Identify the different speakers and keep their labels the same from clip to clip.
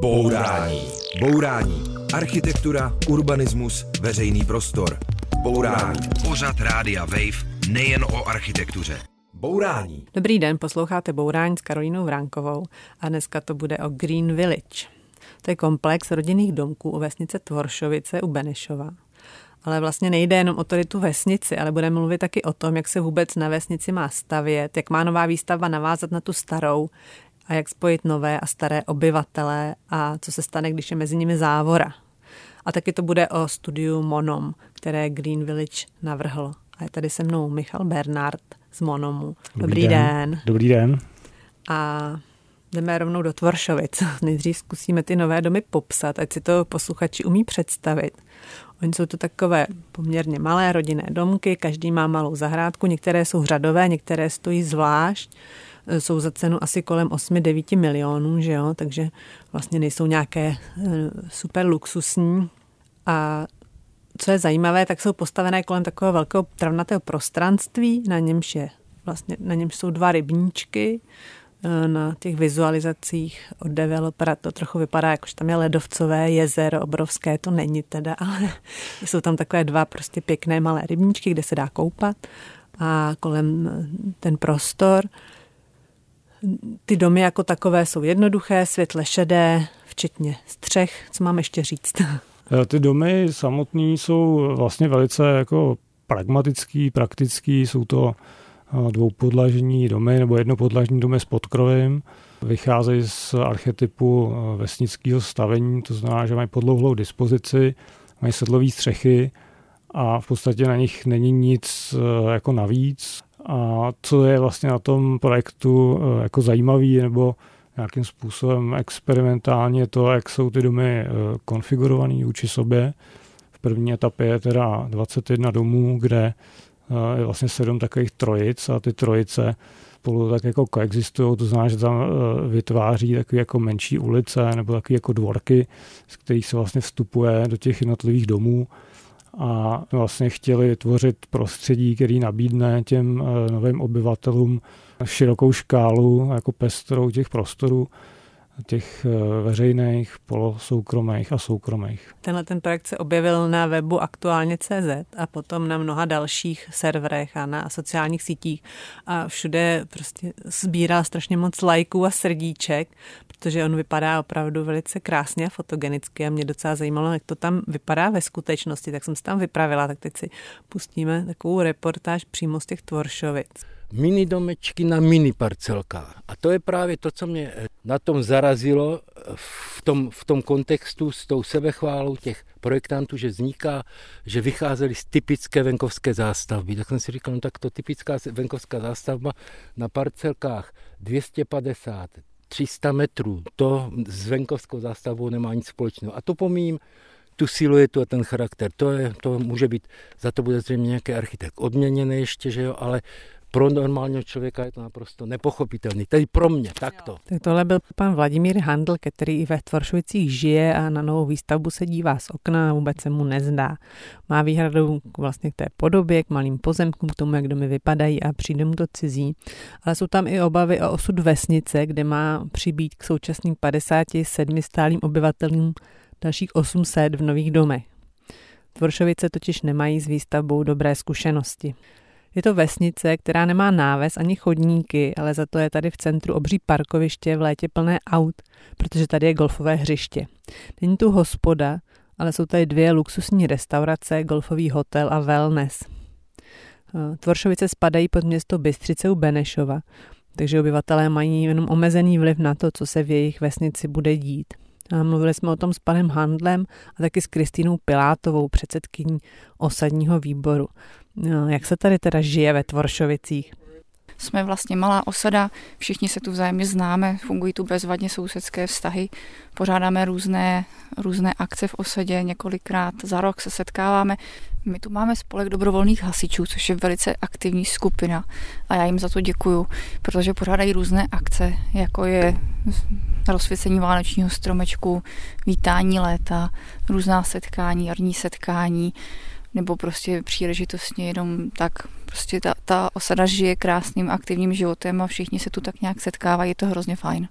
Speaker 1: Bourání. Bourání. Architektura, urbanismus, veřejný prostor. Bourání. Pořad Rádia Wave nejen o architektuře. Bourání.
Speaker 2: Dobrý den, posloucháte Bourání s Karolínou Vránkovou a dneska to bude o Green Village. To je komplex rodinných domků u vesnice Tvoršovice u Benešova. Ale vlastně nejde jenom o tady tu vesnici, ale budeme mluvit taky o tom, jak se vůbec na vesnici má stavět, jak má nová výstavba navázat na tu starou a jak spojit nové a staré obyvatele a co se stane, když je mezi nimi závora. A taky to bude o studiu Monom, které Green Village navrhl. A je tady se mnou Michal Bernard z Monomu. Dobrý, Dobrý den. den.
Speaker 3: Dobrý den.
Speaker 2: A jdeme rovnou do Tvoršovic. Nejdřív zkusíme ty nové domy popsat, ať si to posluchači umí představit. Oni jsou to takové poměrně malé rodinné domky, každý má malou zahrádku, některé jsou řadové, některé stojí zvlášť, jsou za cenu asi kolem 8-9 milionů, že jo, takže vlastně nejsou nějaké eh, super luxusní. A co je zajímavé, tak jsou postavené kolem takového velkého travnatého prostranství, na němž je vlastně, na němž jsou dva rybníčky, Eh, na těch vizualizacích od developera to trochu vypadá, jako že tam je ledovcové jezero, obrovské to není teda, ale jsou tam takové dva prostě pěkné malé rybníčky, kde se dá koupat a kolem ten prostor. Ty domy jako takové jsou jednoduché, světle šedé, včetně střech. Co mám ještě říct?
Speaker 3: Eh, ty domy samotné jsou vlastně velice jako pragmatický, praktický, jsou to dvoupodlažní domy nebo jednopodlažní domy s podkrovím. Vycházejí z archetypu eh, vesnického stavení, to znamená, že mají podlouhlou dispozici, mají sedlové střechy a v podstatě na nich není nic eh, jako navíc. A co je vlastně na tom projektu eh, jako zajímavý nebo nějakým způsobem experimentálně to, jak jsou ty domy konfigurované vůči sobě. V první etapě je teda 21 domů, kde je vlastně sedm takových trojic a ty trojice spolu tak jako koexistují, to znamená, že tam vytváří takové jako menší ulice nebo takové jako dvorky, z kterých se vlastně vstupuje do těch jednotlivých domů a vlastně chtěli tvořit prostředí, který nabídne těm e, novým obyvatelům širokou škálu jako pestrou těch prostorů těch eh, veřejných, polosoukromých a soukromých.
Speaker 2: Tenhle ten projekt se objevil na webu aktuálně CZ a potom na mnoha dalších serverech a na sociálních sítích. A všude prostě sbírá strašně moc lajků a srdíček, protože on vypadá opravdu velice krásně a fotogenicky a mě docela zajímalo, jak to tam vypadá ve skutečnosti, tak jsem se tam vypravila, tak teď si pustíme takovou reportáž přímo z těch Tvoršovic
Speaker 4: mini domečky na mini parcelkách. A to je právě to, co mě eh, na tom zarazilo eh, v tom, v tom kontextu s tou sebechválou těch projektantů, že vzniká, že vycházeli z typické venkovské zástavby. Tak jsem si říkal, no tak to typická venkovská zástavba na parcelkách 250, 300 metrů, to s venkovskou zástavbou nemá nic společného. A to pomím tu siluetu a ten charakter. To, je, to může být, za to bude zřejmě nějaký architekt odměněný ještě, že jo, ale pro normálního člověka je to naprosto nepochopitelný. Tedy pro mě, takto.
Speaker 2: Tak tohle byl pan Vladimír Handl, který i ve Tvoršovicích žije a na novou výstavbu se dívá z okna a vůbec se mu nezdá. Má výhradu vlastně k té podobě, k malým pozemkům, k tomu, jak domy vypadají a přijde mu to cizí. Ale jsou tam i obavy o osud vesnice, kde má přibít k současným 57 stálým obyvatelům dalších 800 v nových domech. Tvoršovice totiž nemají s výstavbou dobré zkušenosti. Je to vesnice, která nemá náves ani chodníky, ale za to je tady v centru obří parkoviště v létě plné aut, protože tady je golfové hřiště. Není tu hospoda, ale jsou tady dvě luxusní restaurace, golfový hotel a wellness. Eh, Tvoršovice spadají pod město Bystřice u Benešova, takže obyvatelé mají jenom omezený vliv na to, co se v jejich vesnici bude dít. A mluvili jsme o tom s panem Handlem a taky s Kristýnou Pilátovou, předsedkyní osadního výboru. No, jak se tady teda žije ve Tvoršovicích?
Speaker 5: Jsme vlastně malá osada, všichni se tu vzájemně známe, fungují tu bezvadně sousedské vztahy, pořádáme různé, různé akce v osadě, několikrát za rok se setkáváme. My tu máme spolek dobrovolných hasičů, což je velice aktivní skupina a já jim za to děkuju, protože pořádají různé akce, jako je rozsvěcení vánočního stromečku, vítání léta, různá setkání, jarní setkání, nebo prostě příležitostně jenom tak. Prostě ta, ta osada žije krásným aktivním životem a všichni se tu tak nějak setkávají, je to hrozně fajn.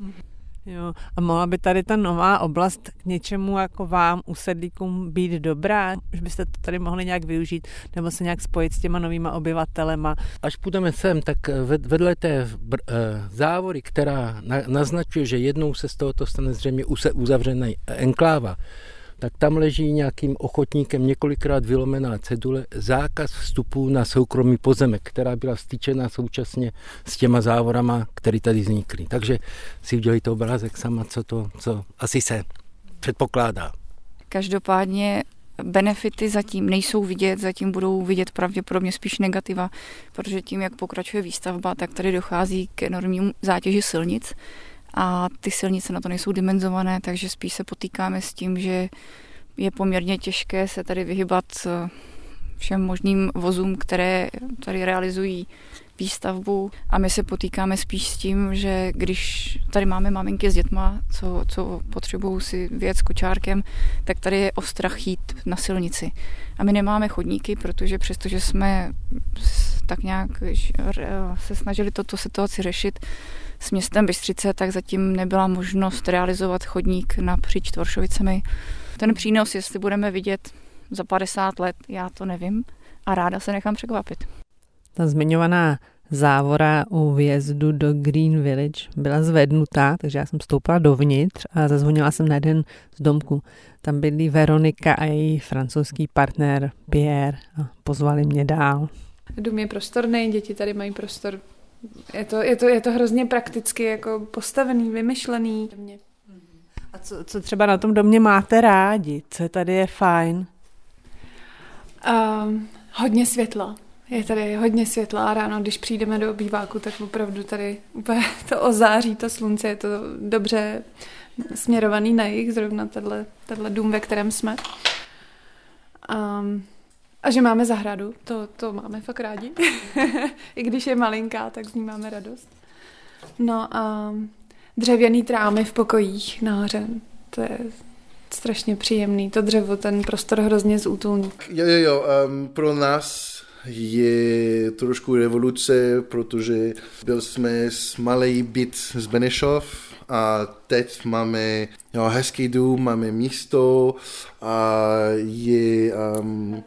Speaker 2: Jo, a mohla by tady ta nová oblast k něčemu jako vám, usedlíkům, být dobrá? Že byste to tady mohli nějak využít nebo se nějak spojit s těma novýma obyvatelema?
Speaker 4: Až půjdeme sem, tak vedle té závory, která naznačuje, že jednou se z tohoto stane zřejmě uzavřená enkláva, tak tam leží nějakým ochotníkem několikrát vylomená cedule zákaz vstupu na soukromý pozemek, která byla styčena současně s těma závorama, které tady vznikly. Takže si udělejte obrázek sama, co to, co asi se předpokládá.
Speaker 5: Každopádně benefity zatím nejsou vidět, zatím budou vidět pravděpodobně spíš negativa, protože tím, jak pokračuje výstavba, tak tady dochází k enormnímu zátěži silnic a ty silnice na to nejsou dimenzované, takže spíš se potýkáme s tím, že je poměrně těžké se tady vyhybat eh, všem možným vozům, které tady realizují výstavbu a my se potýkáme spíš s tím, že když tady máme maminky s dětma, co, co potřebují si věc kočárkem, tak tady je ostrach jít na silnici. A my nemáme chodníky, protože přestože jsme tak nějak se snažili toto situaci řešit, s městem Bystřice, tak zatím nebyla možnost realizovat chodník napříč Tvoršovicemi. Ten přínos, jestli budeme vidět za 50 let, já to nevím a ráda se nechám překvapit.
Speaker 2: Ta zmiňovaná závora u vjezdu do Green Village byla zvednutá, takže já jsem stoupla dovnitř a zazvonila jsem na jeden z domků. Tam bydlí Veronika a její francouzský partner Pierre a pozvali mě dál.
Speaker 6: Dům je prostorný, děti tady mají prostor je to, je, to, je to hrozně prakticky jako postavený, vymyšlený.
Speaker 2: A co, co třeba na tom domě máte rádi? Co tady je fajn?
Speaker 6: Um, hodně světla. Je tady hodně světla a ráno, když přijdeme do obýváku, tak opravdu tady úplně to ozáří, to slunce, je to dobře směrovaný na jich, zrovna tenhle, tenhle dům, ve kterém jsme. Um, a že máme zahradu, to, to máme fakt rádi. I když je malinká, tak z ní máme radost. No a dřevěný trámy v pokojích nahoře, to je strašně příjemný. To dřevo, ten prostor hrozně zútulný.
Speaker 7: Jo, jo, jo, um, pro nás je trošku revoluce, protože byl jsme s malý byt z Benešov a teď máme jo, hezký dům, máme místo a je um,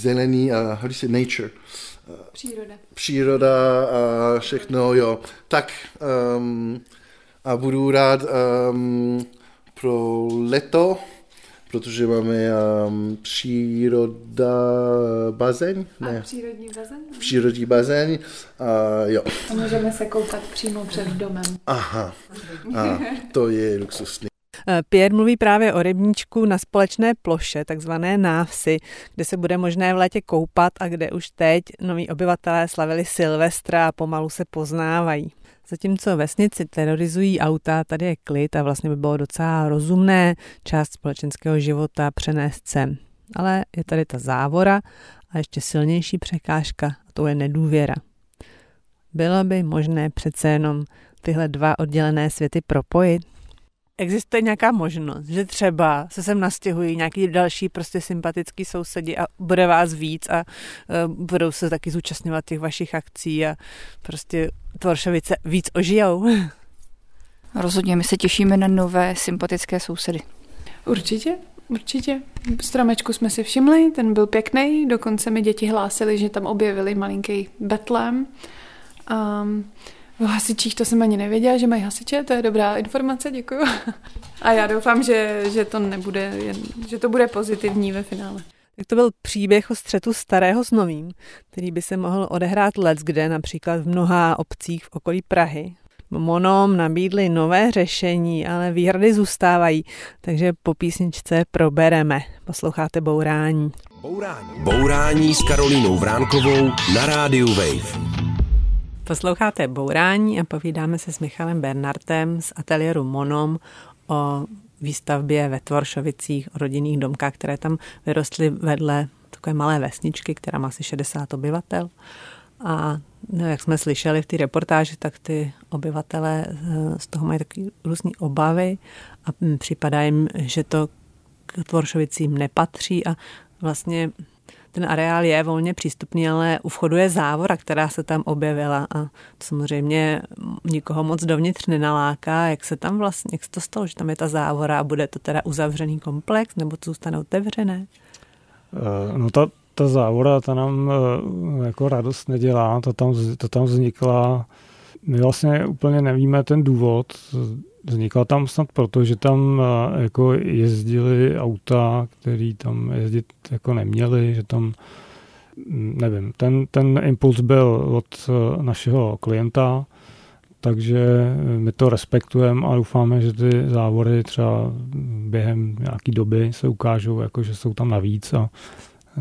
Speaker 7: zelený a you say, nature.
Speaker 6: Příroda.
Speaker 7: Příroda a všechno, jo. Tak um, a budu rád um, pro leto, protože máme um, příroda bazén.
Speaker 6: Ne. A přírodní bazén?
Speaker 7: Přírodní bazén, a jo.
Speaker 6: A můžeme se koupat přímo před domem.
Speaker 7: Aha, a to je luxusní.
Speaker 2: Pierre mluví právě o rybníčku na společné ploše, takzvané návsi, kde se bude možné v létě koupat a kde už teď noví obyvatelé slavili Silvestra a pomalu se poznávají. Zatímco vesnici terorizují auta, tady je klid a vlastně by bylo docela rozumné část společenského života přenést sem. Ale je tady ta závora a ještě silnější překážka a to je nedůvěra. Bylo by možné přece jenom tyhle dva oddělené světy propojit? Existuje nějaká možnost, že třeba se sem nastěhují nějaký další prostě sympatický sousedi a bude vás víc a uh, budou se taky zúčastňovat těch vašich akcí a prostě Tvoršovice víc ožijou?
Speaker 5: Rozhodně, my se těšíme na nové sympatické sousedy.
Speaker 6: Určitě, určitě. Stromečku jsme si všimli, ten byl pěkný, dokonce mi děti hlásili, že tam objevili malinký betlem. Um, O hasičích to jsem ani nevěděla, že mají hasiče, to je dobrá informace, děkuju. A já doufám, že, že to nebude, že to bude pozitivní ve finále.
Speaker 2: Tak to byl příběh o střetu starého s novým, který by se mohl odehrát let kde, například v mnoha obcích v okolí Prahy. Monom nabídli nové řešení, ale výhrady zůstávají, takže po písničce probereme. Posloucháte Bourání.
Speaker 1: Bourání. Bourání s Karolínou Vránkovou na rádiu Wave.
Speaker 2: Posloucháte Bourání a povídáme se s Michalem Bernartem z ateliéru Monom o výstavbě ve Tvoršovicích, o rodinných domkách, které tam vyrostly vedle takové malé vesničky, která má asi 60 obyvatel. A no, jak jsme slyšeli v té reportáži, tak ty obyvatele eh, z toho mají takové různé obavy a připadá jim, že to k Tvoršovicím nepatří a vlastně ten areál je volně přístupný, ale u vchodu je závora, která se tam objevila a to samozřejmě nikoho moc dovnitř nenaláká. Jak se tam vlastně, jak se to stalo, že tam je ta závora a bude to teda uzavřený komplex, nebo to zůstane otevřené?
Speaker 3: Eh, no ta, ta závora, ta nám eh, jako radost nedělá, ta tam, ta tam vznikla, my vlastně úplně nevíme ten důvod, vznikla tam snad proto, že tam eh, jako jezdili auta, který tam jezdit jako neměli, že tam hm, nevím, ten, ten impuls byl od našeho klienta, takže my to respektujeme a doufáme, že ty závory třeba během nějaké doby se ukážou, jako že jsou tam navíc a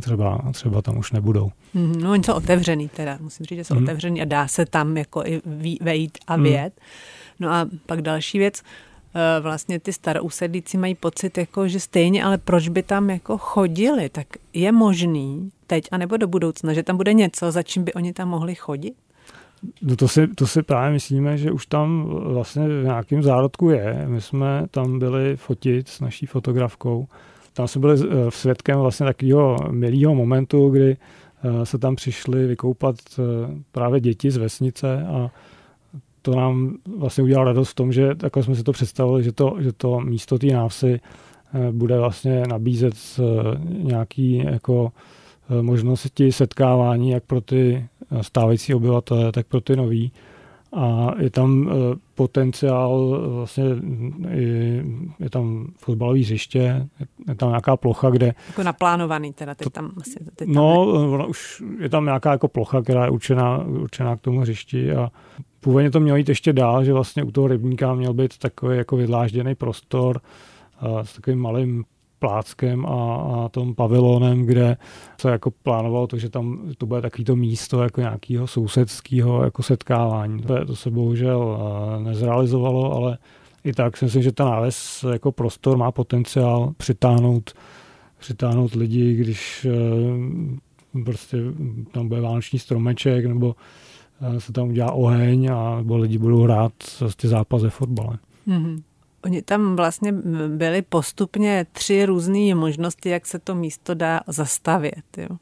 Speaker 3: třeba, třeba tam už nebudou.
Speaker 2: Mm, no oni jsou otevřený teda, musím říct, že jsou mm. otevřený a dá se tam jako i vejít a mhm. vět. Mm. No a pak další věc, eh, vlastně ty starousedlíci mají pocit, jako, že stejně, ale proč by tam jako chodili, tak je možný teď anebo do budoucna, že tam bude něco, za čím by oni tam mohli chodit?
Speaker 3: No to si, to si právě myslíme, že už tam vlastně v nějakém zárodku je. My jsme tam byli fotit s naší fotografkou. Tam jsme byli eh, svědkem vlastně takového milého momentu, kdy eh, se tam přišli vykoupat právě děti z vesnice a to nám vlastně udělalo radost v tom, že takhle jsme si to představili, že to, že to místo té návsi bude vlastně nabízet nějaký jako možnosti setkávání jak pro ty stávající obyvatele, tak pro ty nový. A je tam potenciál, vlastně je, je tam fotbalové hřiště, je tam nějaká plocha, kde...
Speaker 2: Jako naplánovaný teda, teď tam asi... Teď
Speaker 3: tam no, ne... už je tam nějaká jako plocha, která je určená, určená k tomu hřišti a původně to mělo jít ještě dál, že vlastně u toho rybníka měl být takový jako vydlážděný prostor s takovým malým pláckem a, a tom pavilonem, kde se jako plánovalo to, že tam to bude takový to místo jako nějakého sousedského jako setkávání. To, to se bohužel eh, nezrealizovalo, ale i tak si myslím, že ten náves jako prostor má potenciál přitáhnout, přitáhnout lidi, když eh, prostě tam bude vánoční stromeček nebo eh, se tam udělá oheň a nebo lidi budou hrát prostě zápas ze fotbale. Mm-hmm.
Speaker 2: Oni tam vlastně byly postupně tři různé možnosti, jak se to místo dá zastavět. Jo.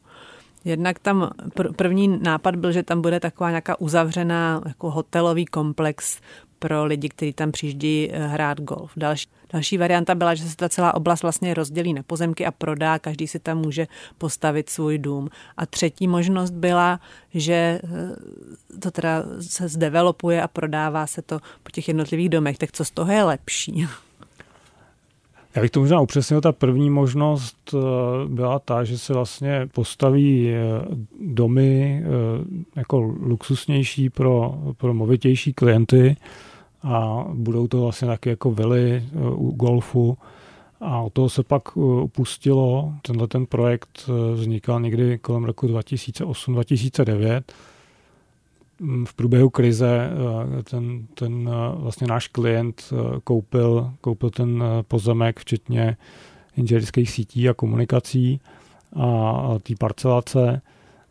Speaker 2: Jednak tam první nápad byl, že tam bude taková nějaká uzavřená jako hotelový komplex pro lidi, kteří tam přijíždí eh, hrát golf. Další, další varianta byla, že se ta celá oblast vlastně rozdělí na pozemky a prodá, každý si tam může postavit svůj dům. A třetí možnost byla, že eh, to teda se zdevelopuje a prodává se to po těch jednotlivých domech. Tak co z toho je lepší?
Speaker 3: Já bych to možná upřesnil, ta první možnost eh, byla ta, že se vlastně postaví domy jako luxusnější pro, pro movitější klienty, a budou to vlastně taky jako vily eh, u golfu. A od toho se pak eh, upustilo. Tenhle ten projekt eh, vznikal někdy kolem roku 2008-2009. Mm, v průběhu krize ten, ten vlastně náš klient koupil, koupil ten pozemek, včetně inženýrských sítí a komunikací a té parcelace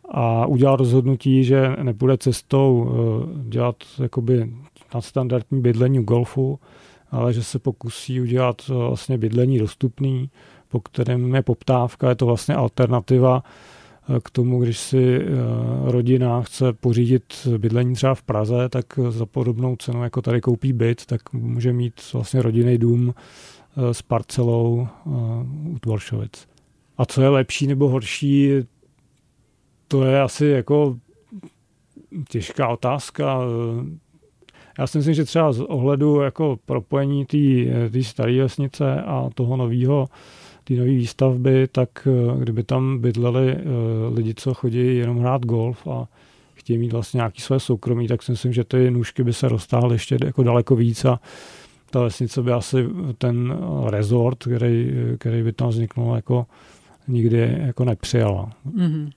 Speaker 3: a udělal rozhodnutí, že nepůjde cestou dělat jakoby nadstandardní bydlení u golfu, ale že se pokusí udělat eh, vlastně bydlení dostupný, po kterém je poptávka, je to vlastně alternativa eh, k tomu, když si eh, rodina chce pořídit bydlení třeba v Praze, tak za podobnou cenu, jako tady koupí byt, tak může mít vlastně rodinný dům s parcelou u Tvoršovic. A co je lepší nebo horší, to je asi jako těžká otázka. Já si myslím, že třeba z ohledu jako propojení té staré vesnice a toho nového té nové výstavby, tak eh, kdyby tam bydleli eh, lidi, co chodí jenom hrát golf a chtějí mít vlastně nějaké své soukromí, tak si myslím, že ty nůžky by se roztáhly ještě jako daleko víc a ta vesnice by asi ten resort, který, který by tam vzniknul, jako nikdy jako nepřijala. Mm-hmm.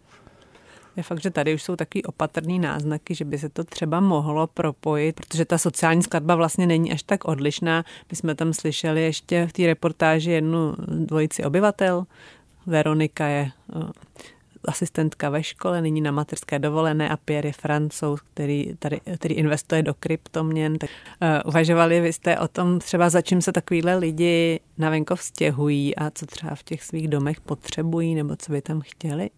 Speaker 2: Je fakt, že tady už jsou takový opatrný náznaky, že by se to třeba mohlo propojit, protože ta sociální skladba vlastně není až tak odlišná. My jsme tam slyšeli ještě v té reportáži jednu dvojici obyvatel. Veronika je asistentka ve škole, nyní na materské dovolené a Pierre je francouz, který, tady, který investuje do kryptoměn. Tak, uh, uvažovali vy jste o tom třeba, za čím se takovýhle lidi na venkov stěhují a co třeba v těch svých domech potřebují nebo co by tam chtěli?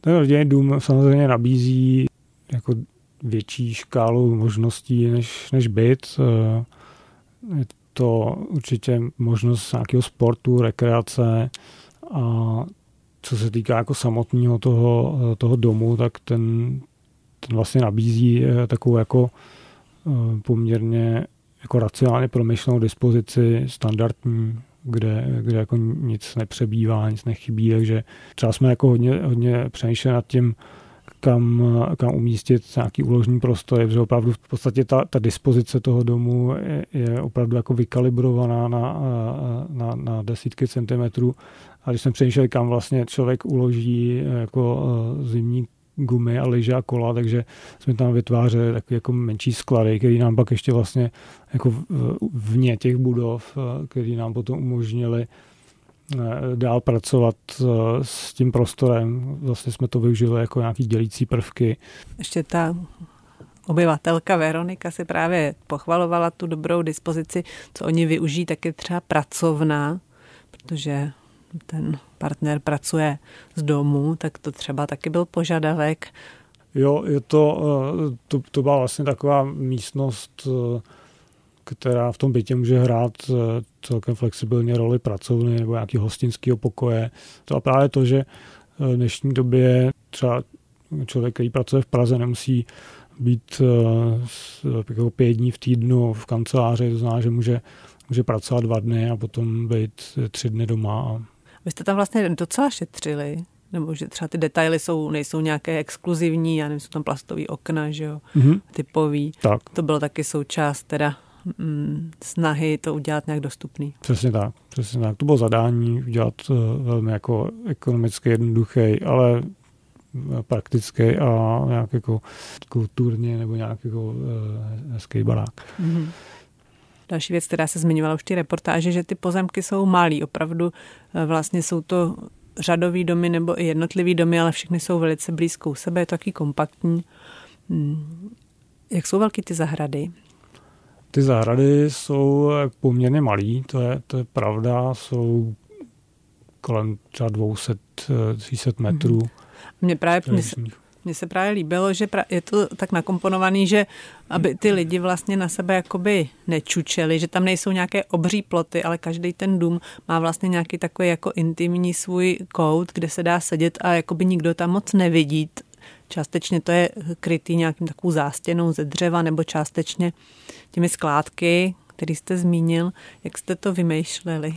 Speaker 3: Ten rodinný dům samozřejmě nabízí jako větší škálu možností než, než byt. Eh, je to určitě možnost nějakého sportu, rekreace a co se týká jako samotného toho, toho domu, tak ten, ten vlastně nabízí eh, takovou jako eh, poměrně jako racionálně promyšlenou dispozici standardní, kde, kde jako nic nepřebývá, nic nechybí, takže třeba jsme jako hodně, hodně přemýšleli nad tím, kam, kam umístit nějaký úložní prostor, protože opravdu v podstatě ta, ta dispozice toho domu je, je opravdu jako vykalibrovaná na, na, na desítky centimetrů. A když jsme přemýšleli, kam vlastně člověk uloží jako eh, zimní gumy a lyže a kola, takže jsme tam vytvářeli takové jako menší sklady, který nám pak ještě vlastně jako vně těch budov, eh, který nám potom umožnili Eh, dál pracovat eh, s tím prostorem. Vlastně jsme to využili jako nějaký dělící prvky.
Speaker 2: Ještě ta obyvatelka Veronika si právě pochvalovala tu dobrou dispozici, co oni využijí, tak je třeba pracovná, protože ten partner pracuje z domu, tak to třeba taky byl požadavek.
Speaker 3: Jo, je to, eh, to, to byla vlastně taková místnost, která v tom bytě může hrát eh, celkem flexibilně roli pracovny nebo nějaký hostinského pokoje. To a právě to, že eh, v dnešní době třeba člověk, který pracuje v Praze, nemusí být eh, jako pět dní v týdnu v kanceláři, to znamená, že může, může pracovat dva dny a potom být tři dny doma.
Speaker 2: Vy jste tam vlastně docela šetřili, nebo že třeba ty detaily jsou, nejsou nějaké exkluzivní, já nevím, jsou tam plastový okna, že jo, mm-hmm. typový.
Speaker 3: Tak.
Speaker 2: To bylo taky součást teda mm, snahy to udělat nějak dostupný.
Speaker 3: Přesně tak, přesně tak. To bylo zadání udělat uh, velmi jako ekonomicky jednoduchý, ale eh, praktický a nějak jako kulturně nebo nějak jako uh, hezký barák. Mm-hmm.
Speaker 2: Další věc, která se zmiňovala už ty reportáže, že ty pozemky jsou malý, opravdu vlastně jsou to řadový domy nebo i jednotlivý domy, ale všechny jsou velice blízkou sebe, je to taky kompaktní. Hmm. Jak jsou velké ty zahrady?
Speaker 3: Ty zahrady jsou poměrně malý, to je, to je pravda, jsou kolem třeba 200-300 metrů.
Speaker 2: Mhm. Mně právě mně se právě líbilo, že je to tak nakomponovaný, že aby ty lidi vlastně na sebe jakoby nečučeli, že tam nejsou nějaké obří ploty, ale každý ten dům má vlastně nějaký takový jako intimní svůj kout, kde se dá sedět a jakoby nikdo tam moc nevidí. Částečně to je krytý nějakým takovou zástěnou ze dřeva nebo částečně těmi skládky, který jste zmínil. Jak jste to vymýšleli?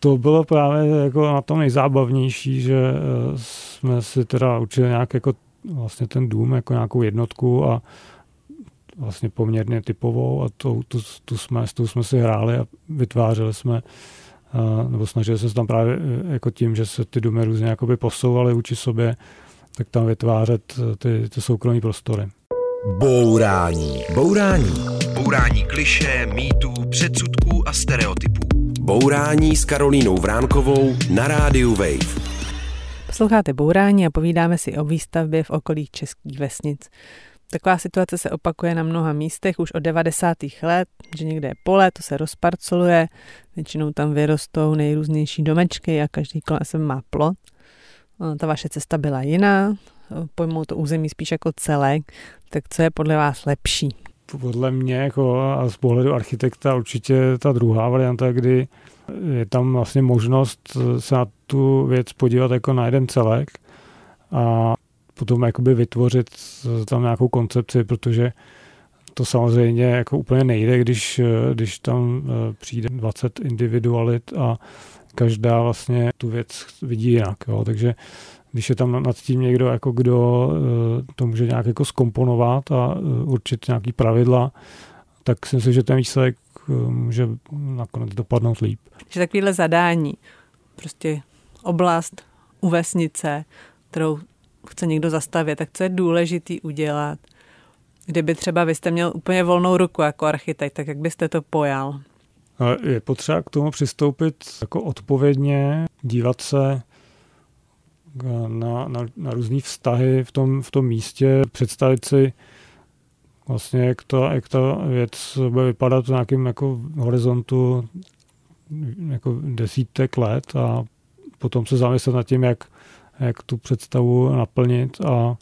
Speaker 3: To bylo právě jako na tom nejzábavnější, že eh, jsme si teda učili nějak jako vlastně ten dům jako nějakou jednotku a vlastně poměrně typovou a tu, tu, tu jsme, tu jsme si hráli a vytvářeli jsme eh, nebo snažili se tam právě eh, jako tím, že se ty domy různě jakoby posouvaly vůči sobě, tak tam vytvářet ty, ty soukromé prostory.
Speaker 1: Bourání. Bourání. Bourání kliše, mýtů, předsudků a stereotypů. Bourání s Karolínou Vránkovou na rádiu Wave.
Speaker 2: Posloucháte Bourání a povídáme si o výstavbě v okolí českých vesnic. Taková situace se opakuje na mnoha místech už od 90. let, že někde je pole, to se rozparceluje, většinou tam vyrostou nejrůznější domečky a každý kolem má plot. Ta vaše cesta byla jiná, pojmou to území spíš jako celek, tak co je podle vás lepší?
Speaker 3: Podle mě jako a z pohledu architekta určitě ta druhá varianta, kdy je tam vlastně možnost se na tu věc podívat jako na jeden celek a potom jakoby vytvořit tam nějakou koncepci, protože to samozřejmě jako úplně nejde, když, když tam eh, přijde 20 individualit a každá vlastně tu věc vidí jinak. Jo. Takže když je tam nad tím někdo, jako kdo eh, to může nějak jako skomponovat a eh, určit nějaký pravidla, tak si myslím, že ten výsledek eh, může nakonec dopadnout líp.
Speaker 2: Že takovýhle zadání, prostě oblast u vesnice, kterou chce někdo zastavit, tak co je důležitý udělat? Kdyby třeba vy jste měl úplně volnou ruku jako architekt, tak jak byste to pojal?
Speaker 3: Je potřeba k tomu přistoupit jako odpovědně, dívat se na, na, na různé vztahy v tom, v tom místě, představit si vlastně, jak, to, jak ta věc bude vypadat v nějakém jako horizontu jako desítek let a potom se zamyslet nad tím, jak, jak tu představu naplnit a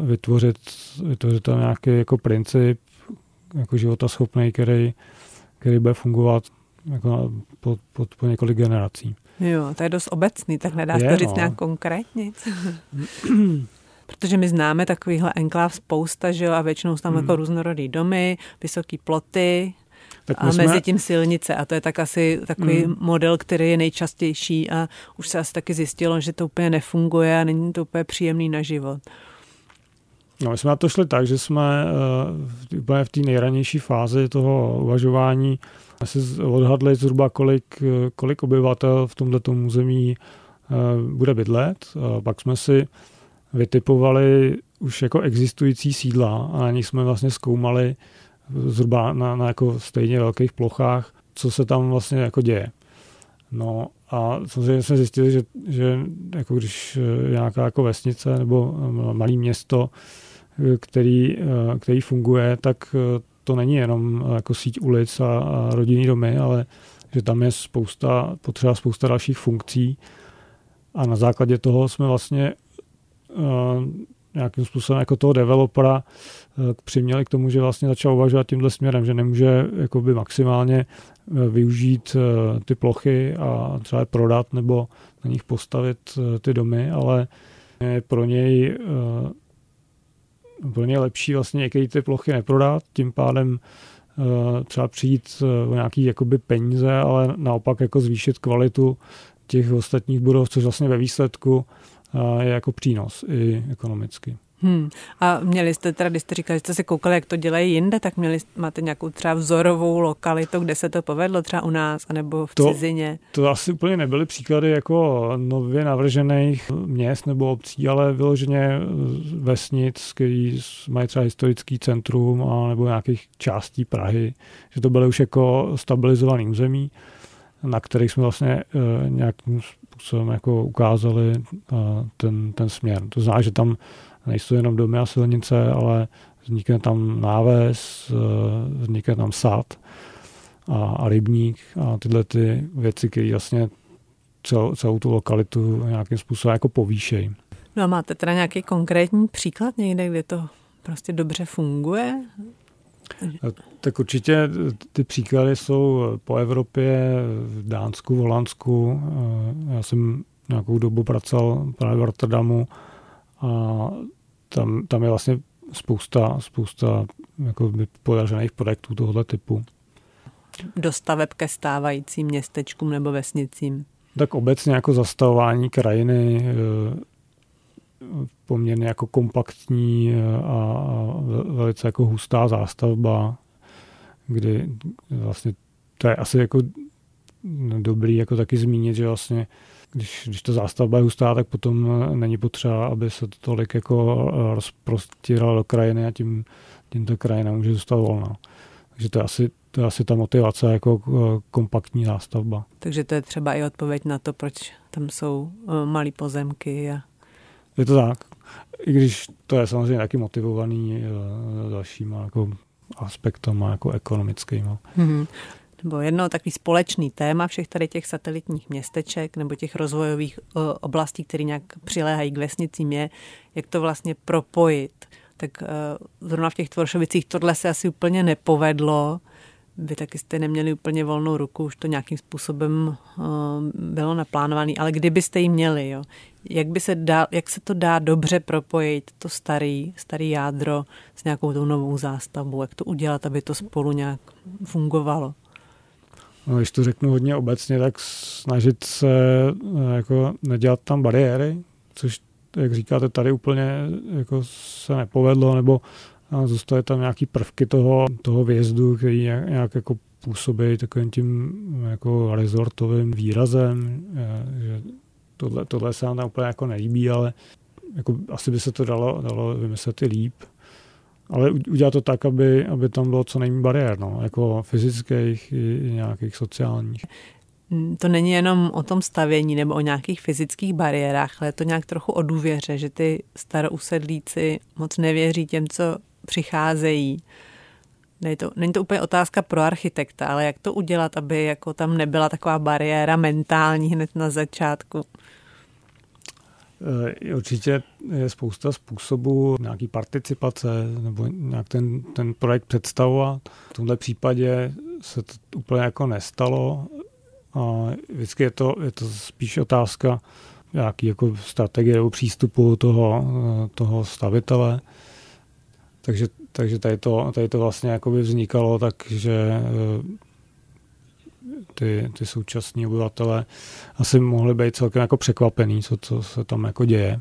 Speaker 3: vytvořit, vytvořit tam nějaký jako princip jako života schopný, který, který bude fungovat jako po, po, po několik generací.
Speaker 2: Jo, to je dost obecný, tak nedá se to říct no. nějak konkrétně. Protože my známe takovýhle enkláv spousta, že jo, a většinou jsou tam hmm. jako různorodý domy, vysoký ploty, tak a jsme... mezi tím silnice. A to je tak asi takový hmm. model, který je nejčastější a už se asi taky zjistilo, že to úplně nefunguje a není to úplně příjemný na život.
Speaker 3: No, my jsme na to šli tak, že jsme uh, úplně v té nejranější fázi toho uvažování si odhadli zhruba, kolik, kolik obyvatel v tomto území uh, bude bydlet. Uh, pak jsme si vytipovali už jako existující sídla a na nich jsme vlastně zkoumali zhruba na, na jako stejně velkých plochách, co se tam vlastně jako děje. No a samozřejmě jsme zjistili, že, že jako když nějaká jako vesnice nebo malé město který, eh, který funguje, tak eh, to není jenom eh, jako síť ulic a, a rodinný domy, ale že tam je spousta, potřeba spousta dalších funkcí a na základě toho jsme vlastně nějakým způsobem jako toho developera uh, přiměli k tomu, že vlastně začal uvažovat tímhle směrem, že nemůže jakoby maximálně uh, využít ty plochy a třeba je prodat nebo na nich postavit ty domy, ale je pro něj pro ně lepší vlastně některé ty plochy neprodat, tím pádem třeba přijít o nějaký jakoby peníze, ale naopak jako zvýšit kvalitu těch ostatních budov, což vlastně ve výsledku je jako přínos i ekonomicky.
Speaker 2: Hmm. A měli jste teda, když jste říkali, že jste se koukali, jak to dělají jinde, tak měli, máte nějakou třeba vzorovou lokalitu, kde se to povedlo, třeba u nás, anebo v to, cizině?
Speaker 3: To asi úplně nebyly příklady jako nově navržených měst nebo obcí, ale vyloženě vesnic, který mají třeba historický centrum a nebo nějakých částí Prahy, že to byly už jako stabilizovaný území, na kterých jsme vlastně e, nějakým způsobem jako ukázali ten, ten směr. To znamená, že tam nejsou jenom domy a silnice, ale vznikne tam náves, eh, vznikne tam sad a, a rybník a tyhle ty věci, které vlastně celou, celou tu lokalitu nějakým způsobem jako povýšejí.
Speaker 2: No a máte teda nějaký konkrétní příklad někde, kde to prostě dobře funguje?
Speaker 3: Tak určitě ty příklady jsou po Evropě, v Dánsku, v Holandsku. Eh, já jsem nějakou dobu pracoval právě v Rotterdamu a tam, tam je vlastně spousta, spousta jako podařených projektů tohoto typu.
Speaker 2: Dostaveb ke stávajícím městečkům nebo vesnicím?
Speaker 3: Tak obecně jako zastavování krajiny e, poměrně jako kompaktní a velice jako hustá zástavba, kdy vlastně to je asi jako dobrý jako taky zmínit, že vlastně když, když ta zástavba je hustá, tak potom eh, není potřeba, aby se to tolik jako eh, rozprostíralo do krajiny a tím, tím ta krajina může zůstat volná. Takže to je asi, to je asi ta motivace jako eh, kompaktní zástavba.
Speaker 2: Takže to je třeba i odpověď na to, proč tam jsou malé pozemky. A...
Speaker 3: Je to tak. I když to je samozřejmě taky motivovaný dalšíma jako aspektama jako ekonomickými. Mm-hmm
Speaker 2: nebo jedno takový společný téma všech tady těch satelitních městeček nebo těch rozvojových eh, oblastí, které nějak přiléhají k vesnicím, je, jak to vlastně propojit. Tak eh, zrovna v těch Tvoršovicích tohle se asi úplně nepovedlo. Vy taky jste neměli úplně volnou ruku, už to nějakým způsobem eh, bylo naplánované, ale kdybyste ji měli, jo, jak, by se dá, jak se to dá dobře propojit, to starý, starý jádro s nějakou tou novou zástavbou, jak to udělat, aby to spolu nějak fungovalo?
Speaker 3: no, když to řeknu hodně obecně, tak snažit se eh, jako nedělat tam bariéry, což, jak říkáte, tady úplně jako se nepovedlo, nebo zůstaly tam nějaký prvky toho, toho vězdu, který nějak, nějak jako působí takovým tím jako rezortovým výrazem, eh, že tohle, tohle se nám úplně jako nelíbí, ale jako asi by se to dalo, dalo vymyslet i líp ale udělat to tak, aby, aby tam bylo co nejméně bariér, no, jako fyzických i, i nějakých sociálních.
Speaker 2: Mm, to není jenom o tom stavění nebo o nějakých fyzických bariérách, ale je to nějak trochu o důvěře, že ty starousedlíci moc nevěří těm, co přicházejí. Není to, není to úplně otázka pro architekta, ale jak to udělat, aby jako tam nebyla taková bariéra mentální hned na začátku?
Speaker 3: Eh, určitě je spousta způsobů nějaký participace nebo nějak ten, ten projekt představovat. V tomhle případě se to úplně jako nestalo. A vždycky je to, je to spíš otázka nějaký jako strategie nebo přístupu toho, eh, toho stavitele. Takže, takže tady, to, tady to vlastně jakoby vznikalo tak, že eh, ty, ty současní obyvatele asi mohli být celkem jako překvapený, co, co se tam jako děje.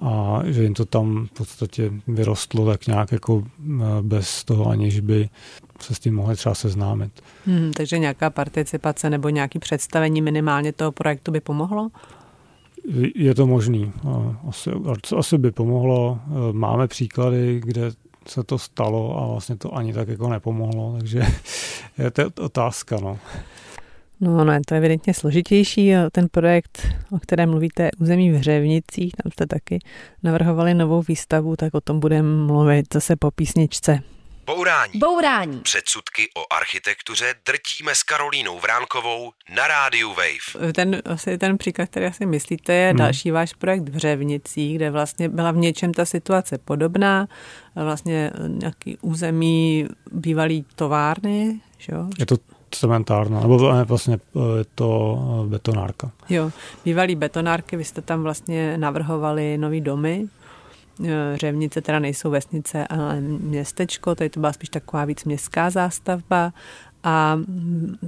Speaker 3: A že jim to tam v podstatě vyrostlo tak nějak jako eh, bez toho, aniž by se s tím mohli třeba seznámit.
Speaker 2: Hmm, takže nějaká participace nebo nějaké představení minimálně toho projektu by pomohlo?
Speaker 3: Je to možný. Asi, asi by pomohlo. Eh, máme příklady, kde se to stalo a vlastně to ani tak jako nepomohlo, takže je to otázka, no.
Speaker 2: No, no, to je evidentně složitější. Ten projekt, o kterém mluvíte, území v Hřevnicích, tam jste taky navrhovali novou výstavu, tak o tom budeme mluvit zase po písničce.
Speaker 1: Bourání.
Speaker 8: Bourání.
Speaker 1: Předsudky o architektuře drtíme s Karolínou Vránkovou na rádiu Wave.
Speaker 2: Ten, asi ten příklad, který asi myslíte, je hmm. další váš projekt v Řevnicích, kde vlastně byla v něčem ta situace podobná. Vlastně nějaký území bývalý továrny, že jo?
Speaker 3: Je to cementárna, nebo ne, vlastně je to betonárka.
Speaker 2: Jo, bývalý betonárky, vy jste tam vlastně navrhovali nový domy, Eh, Řevnice teda nejsou vesnice, ale městečko, tady to byla spíš taková víc městská zástavba a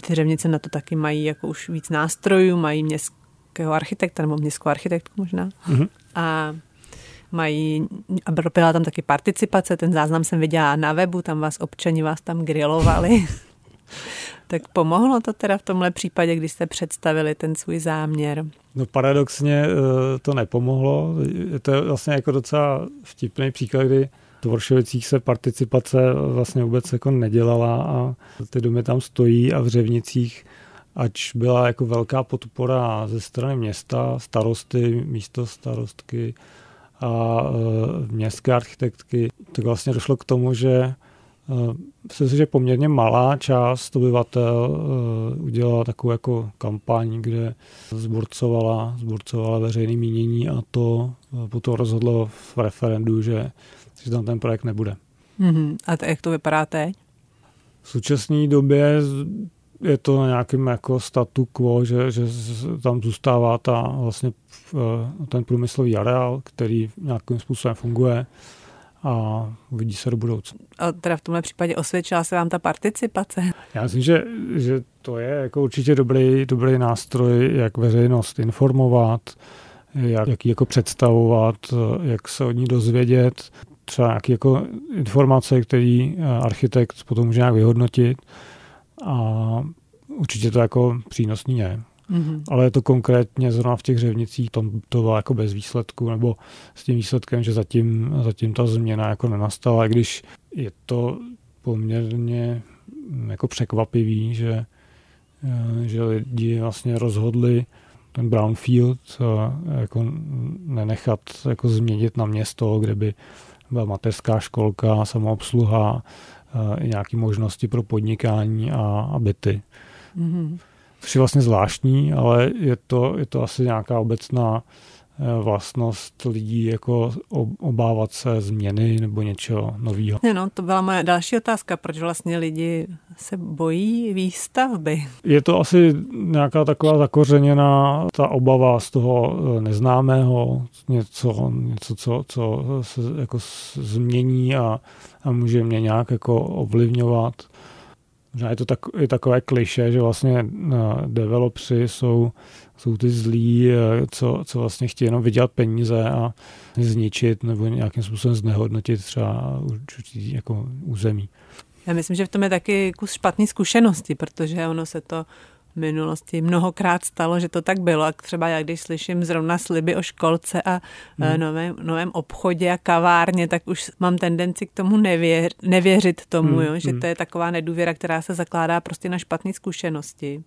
Speaker 2: ty Řevnice na to taky mají jako už víc nástrojů, mají městského architekta nebo městskou architektku možná. Mm-hmm. A mají, a byla tam taky participace, ten záznam jsem viděla na webu, tam vás občani vás tam grilovali. Tak pomohlo to teda v tomhle případě, když jste představili ten svůj záměr?
Speaker 3: No paradoxně eh, to nepomohlo. To je vlastně jako docela vtipný příklad, kdy v se participace vlastně vůbec jako nedělala a ty domy tam stojí a v Řevnicích ač byla jako velká podpora ze strany města, starosty, místo starostky a eh, městské architektky, tak vlastně došlo k tomu, že myslím si, že poměrně malá část obyvatel eh, udělala takovou jako kampaň, kde zburcovala, zburcovala veřejné mínění a to eh, potom rozhodlo v referendu, že, že tam ten projekt nebude.
Speaker 2: Mm-hmm. A to, jak to vypadá teď?
Speaker 3: V současné době je to na nějakém jako statu quo, že, že tam zůstává ta, vlastně ten průmyslový areál, který nějakým způsobem funguje a uvidí se do budoucna.
Speaker 2: A teda v tomhle případě osvědčila se vám ta participace?
Speaker 3: Já myslím, že, že to je jako určitě dobrý, dobrý nástroj, jak veřejnost informovat, jak, jak ji jako představovat, jak se od ní dozvědět, třeba nějaké jako informace, které architekt potom může nějak vyhodnotit a určitě to jako přínosný je. Mm-hmm. Ale je to konkrétně zrovna v těch řevnicích, to, to bylo jako bez výsledku, nebo s tím výsledkem, že zatím, zatím ta změna jako nenastala, když je to poměrně mm, jako překvapivý, že, eh, že lidi vlastně rozhodli ten brownfield eh, jako nenechat jako změnit na město, kde by byla mateřská školka, samoobsluha, eh, i nějaké možnosti pro podnikání a, a byty. Mm-hmm což je vlastně zvláštní, ale je to, je to asi nějaká obecná eh, vlastnost lidí jako obávat se změny nebo něčeho nového.
Speaker 2: No, to byla moje další otázka, proč vlastně lidi se bojí výstavby?
Speaker 3: Je to asi nějaká taková zakořeněná ta obava z toho eh, neznámého, něco, něco co, co se jako změní a, a může mě nějak jako ovlivňovat. Možná je to tak, je takové kliše, že vlastně eh, developři jsou, jsou ty zlí, eh, co, co vlastně chtějí jenom vydělat peníze a zničit nebo nějakým způsobem znehodnotit třeba určitý jako území.
Speaker 2: Já myslím, že v tom je taky kus špatný zkušenosti, protože ono se to minulosti mnohokrát stalo, že to tak bylo. A třeba já, když slyším zrovna sliby o školce a hmm. novém, novém obchodě a kavárně, tak už mám tendenci k tomu nevěř, nevěřit tomu, hmm. jo? že hmm. to je taková nedůvěra, která se zakládá prostě na špatné zkušenosti.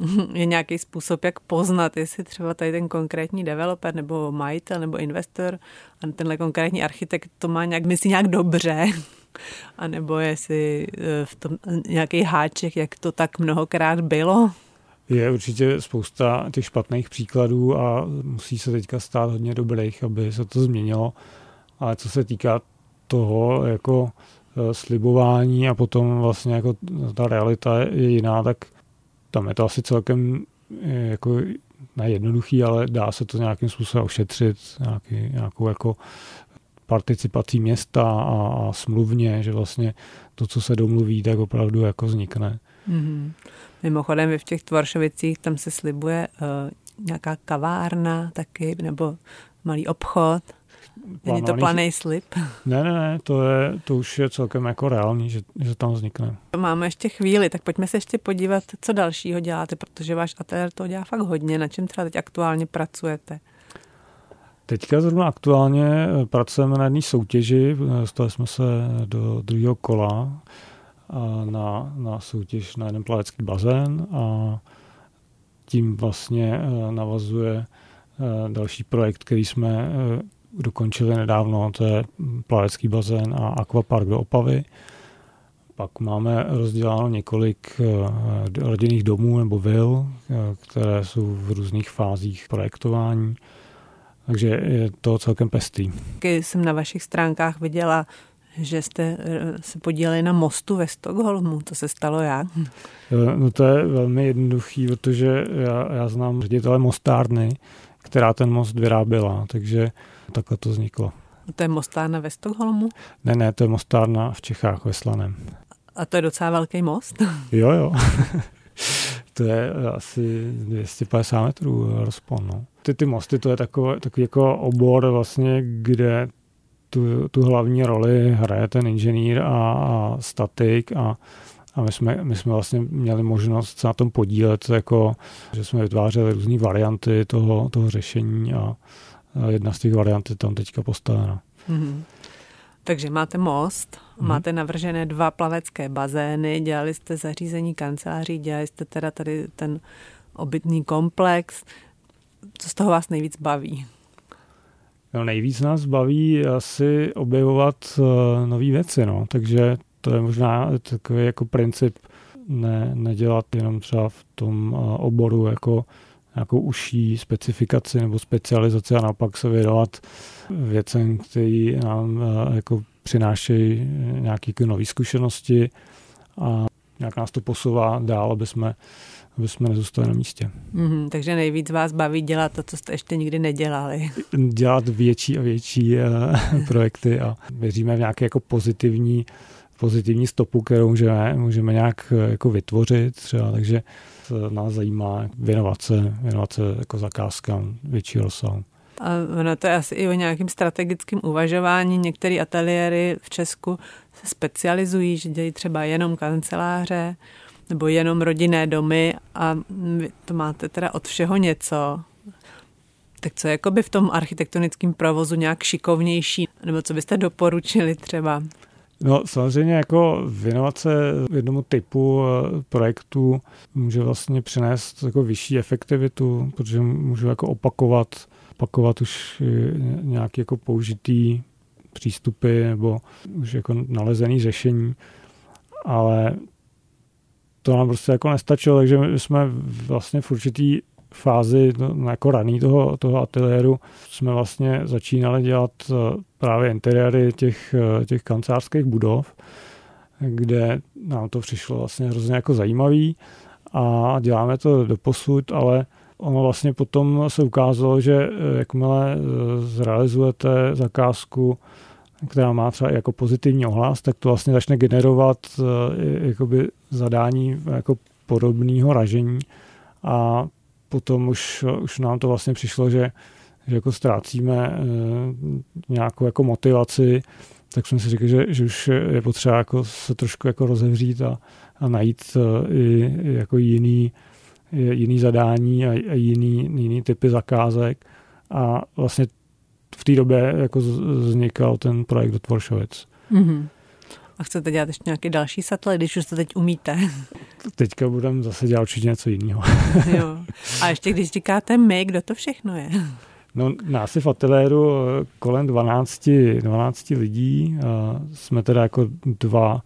Speaker 2: je nějaký způsob, jak poznat, jestli třeba tady ten konkrétní developer nebo majitel nebo investor a tenhle konkrétní architekt to má nějak, myslí nějak dobře, a nebo jestli eh, v tom nějaký háček, jak to tak mnohokrát bylo?
Speaker 3: je určitě spousta těch špatných příkladů a musí se teďka stát hodně dobrých, aby se to změnilo. Ale co se týká toho jako e, slibování a potom vlastně jako ta realita je jiná, tak tam je to asi celkem e, jako nejednoduchý, ale dá se to nějakým způsobem ošetřit, nějaký, nějakou jako participací města a, a smluvně, že vlastně to, co se domluví, tak opravdu jako vznikne. Mm-hmm.
Speaker 2: Mimochodem, vy v těch Tvaršovicích tam se slibuje uh, nějaká kavárna taky, nebo malý obchod. Není to planý slib?
Speaker 3: Ne, ne, ne, to, je, to už je celkem jako reálný, že, že tam vznikne.
Speaker 2: Máme ještě chvíli, tak pojďme se ještě podívat, co dalšího děláte, protože váš ateliér to dělá fakt hodně. Na čem třeba teď aktuálně pracujete?
Speaker 3: Teďka zrovna aktuálně eh, pracujeme na jedné soutěži, dostali jsme se do druhého kola na, na soutěž na jeden plavecký bazén a tím vlastně eh, navazuje eh, další projekt, který jsme dokončili nedávno, to je plavecký bazén a akvapark do Opavy. Pak máme rozděláno několik rodinných domů nebo vil, které jsou v různých fázích projektování takže je to celkem pestrý.
Speaker 2: Když jsem na vašich stránkách viděla, že jste eh, se podíleli na mostu ve Stockholmu. To se stalo jak?
Speaker 3: Eh, no to je velmi jednoduchý, protože já, já znám ředitele mostárny, která ten most vyráběla, takže takhle to vzniklo.
Speaker 2: A to je mostárna ve Stockholmu?
Speaker 3: Ne, ne, to je mostárna v Čechách, ve Slaném.
Speaker 2: A to je docela velký most?
Speaker 3: jo, jo. to je asi 250 metrů rozpon. No ty, ty mosty, to je takový, takový jako obor vlastně, kde tu, tu hlavní roli hraje ten inženýr a, a statik a, a my jsme, my jsme vlastně měli možnost se na tom podílet, jako, že jsme vytvářeli různé varianty toho, toho řešení a, a jedna z těch variant je tam teďka postavena. Mm-hmm.
Speaker 2: Takže máte most, mm-hmm. máte navržené dva plavecké bazény, dělali jste zařízení kanceláří, dělali jste teda tady ten obytný komplex, co z toho vás nejvíc baví?
Speaker 3: No, nejvíc nás baví asi objevovat uh, nové věci, no. takže to je možná takový jako princip ne, nedělat jenom třeba v tom uh, oboru jako nějakou užší specifikaci nebo specializaci a naopak se věnovat věcem, které nám uh, jako přinášejí nějaké nové zkušenosti a nějak nás to posouvá dál, aby jsme aby jsme nezůstali na místě.
Speaker 2: Mm-hmm, takže nejvíc vás baví dělat to, co jste ještě nikdy nedělali.
Speaker 3: Dělat větší a větší uh, projekty a věříme v nějaké jako pozitivní, pozitivní stopu, kterou můžeme, můžeme nějak jako vytvořit třeba, takže nás zajímá věnovat se, věnovat se jako zakázkám větší rozsahu.
Speaker 2: A ono to je asi i o nějakým strategickém uvažování. Některé ateliéry v Česku se specializují, že dělají třeba jenom kanceláře, nebo jenom rodinné domy a vy to máte teda od všeho něco. Tak co je jakoby v tom architektonickém provozu nějak šikovnější, nebo co byste doporučili třeba?
Speaker 3: No samozřejmě jako věnovat se jednomu typu eh, projektu může vlastně přinést jako vyšší efektivitu, protože můžu jako opakovat, opakovat už nějaký jako použitý přístupy nebo už jako nalezený řešení, ale to nám prostě jako nestačilo, takže my jsme vlastně v určitý fázi no, jako raný toho, toho ateliéru jsme vlastně začínali dělat eh, právě interiéry těch, eh, těch kancelářských budov, kde nám to přišlo vlastně hrozně jako zajímavý a děláme to do posud, ale ono vlastně potom se ukázalo, že eh, jakmile zrealizujete zakázku která má třeba jako pozitivní ohlas, tak to vlastně začne generovat jakoby zadání jako podobného ražení a potom už, už nám to vlastně přišlo, že, že jako ztrácíme eh, nějakou jako motivaci, tak jsme si řekli, že, že už je potřeba jako se trošku jako rozevřít a, a najít eh, i jako jiný, jiný zadání a, a jiný, jiný typy zakázek. A vlastně v té době jako vznikal ten projekt do Tvoršovic. Mm-hmm.
Speaker 2: A chcete dělat ještě nějaký další satelit, když už to teď umíte?
Speaker 3: Teďka budeme zase dělat určitě něco jiného.
Speaker 2: jo. A ještě když říkáte my, kdo to všechno je?
Speaker 3: No, nás je v ateliéru eh, kolem 12, 12 lidí. A jsme teda jako dva,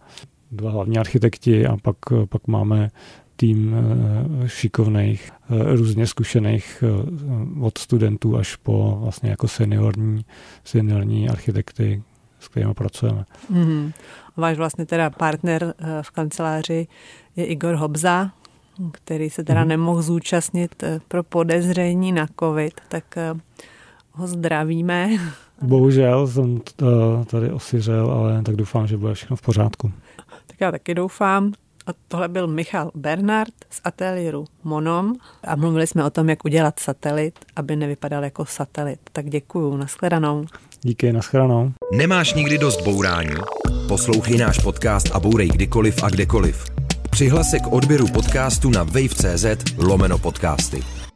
Speaker 3: dva hlavní architekti a pak, pak máme tým šikovných, různě zkušených od studentů až po vlastně jako seniorní, seniorní architekty, s kterými pracujeme. Mm-hmm.
Speaker 2: Váš vlastně teda partner v kanceláři je Igor Hobza, který se teda mm-hmm. nemohl zúčastnit pro podezření na covid, tak ho zdravíme.
Speaker 3: Bohužel jsem tady osiřel, ale tak doufám, že bude všechno v pořádku.
Speaker 2: Tak já taky doufám. A tohle byl Michal Bernard z ateliéru Monom a mluvili jsme o tom, jak udělat satelit, aby nevypadal jako satelit. Tak děkuju, nashledanou.
Speaker 3: Díky, nashledanou.
Speaker 1: Nemáš nikdy dost bourání? Poslouchej náš podcast a bourej kdykoliv a kdekoliv. Přihlas k odběru podcastu na wave.cz lomeno podcasty.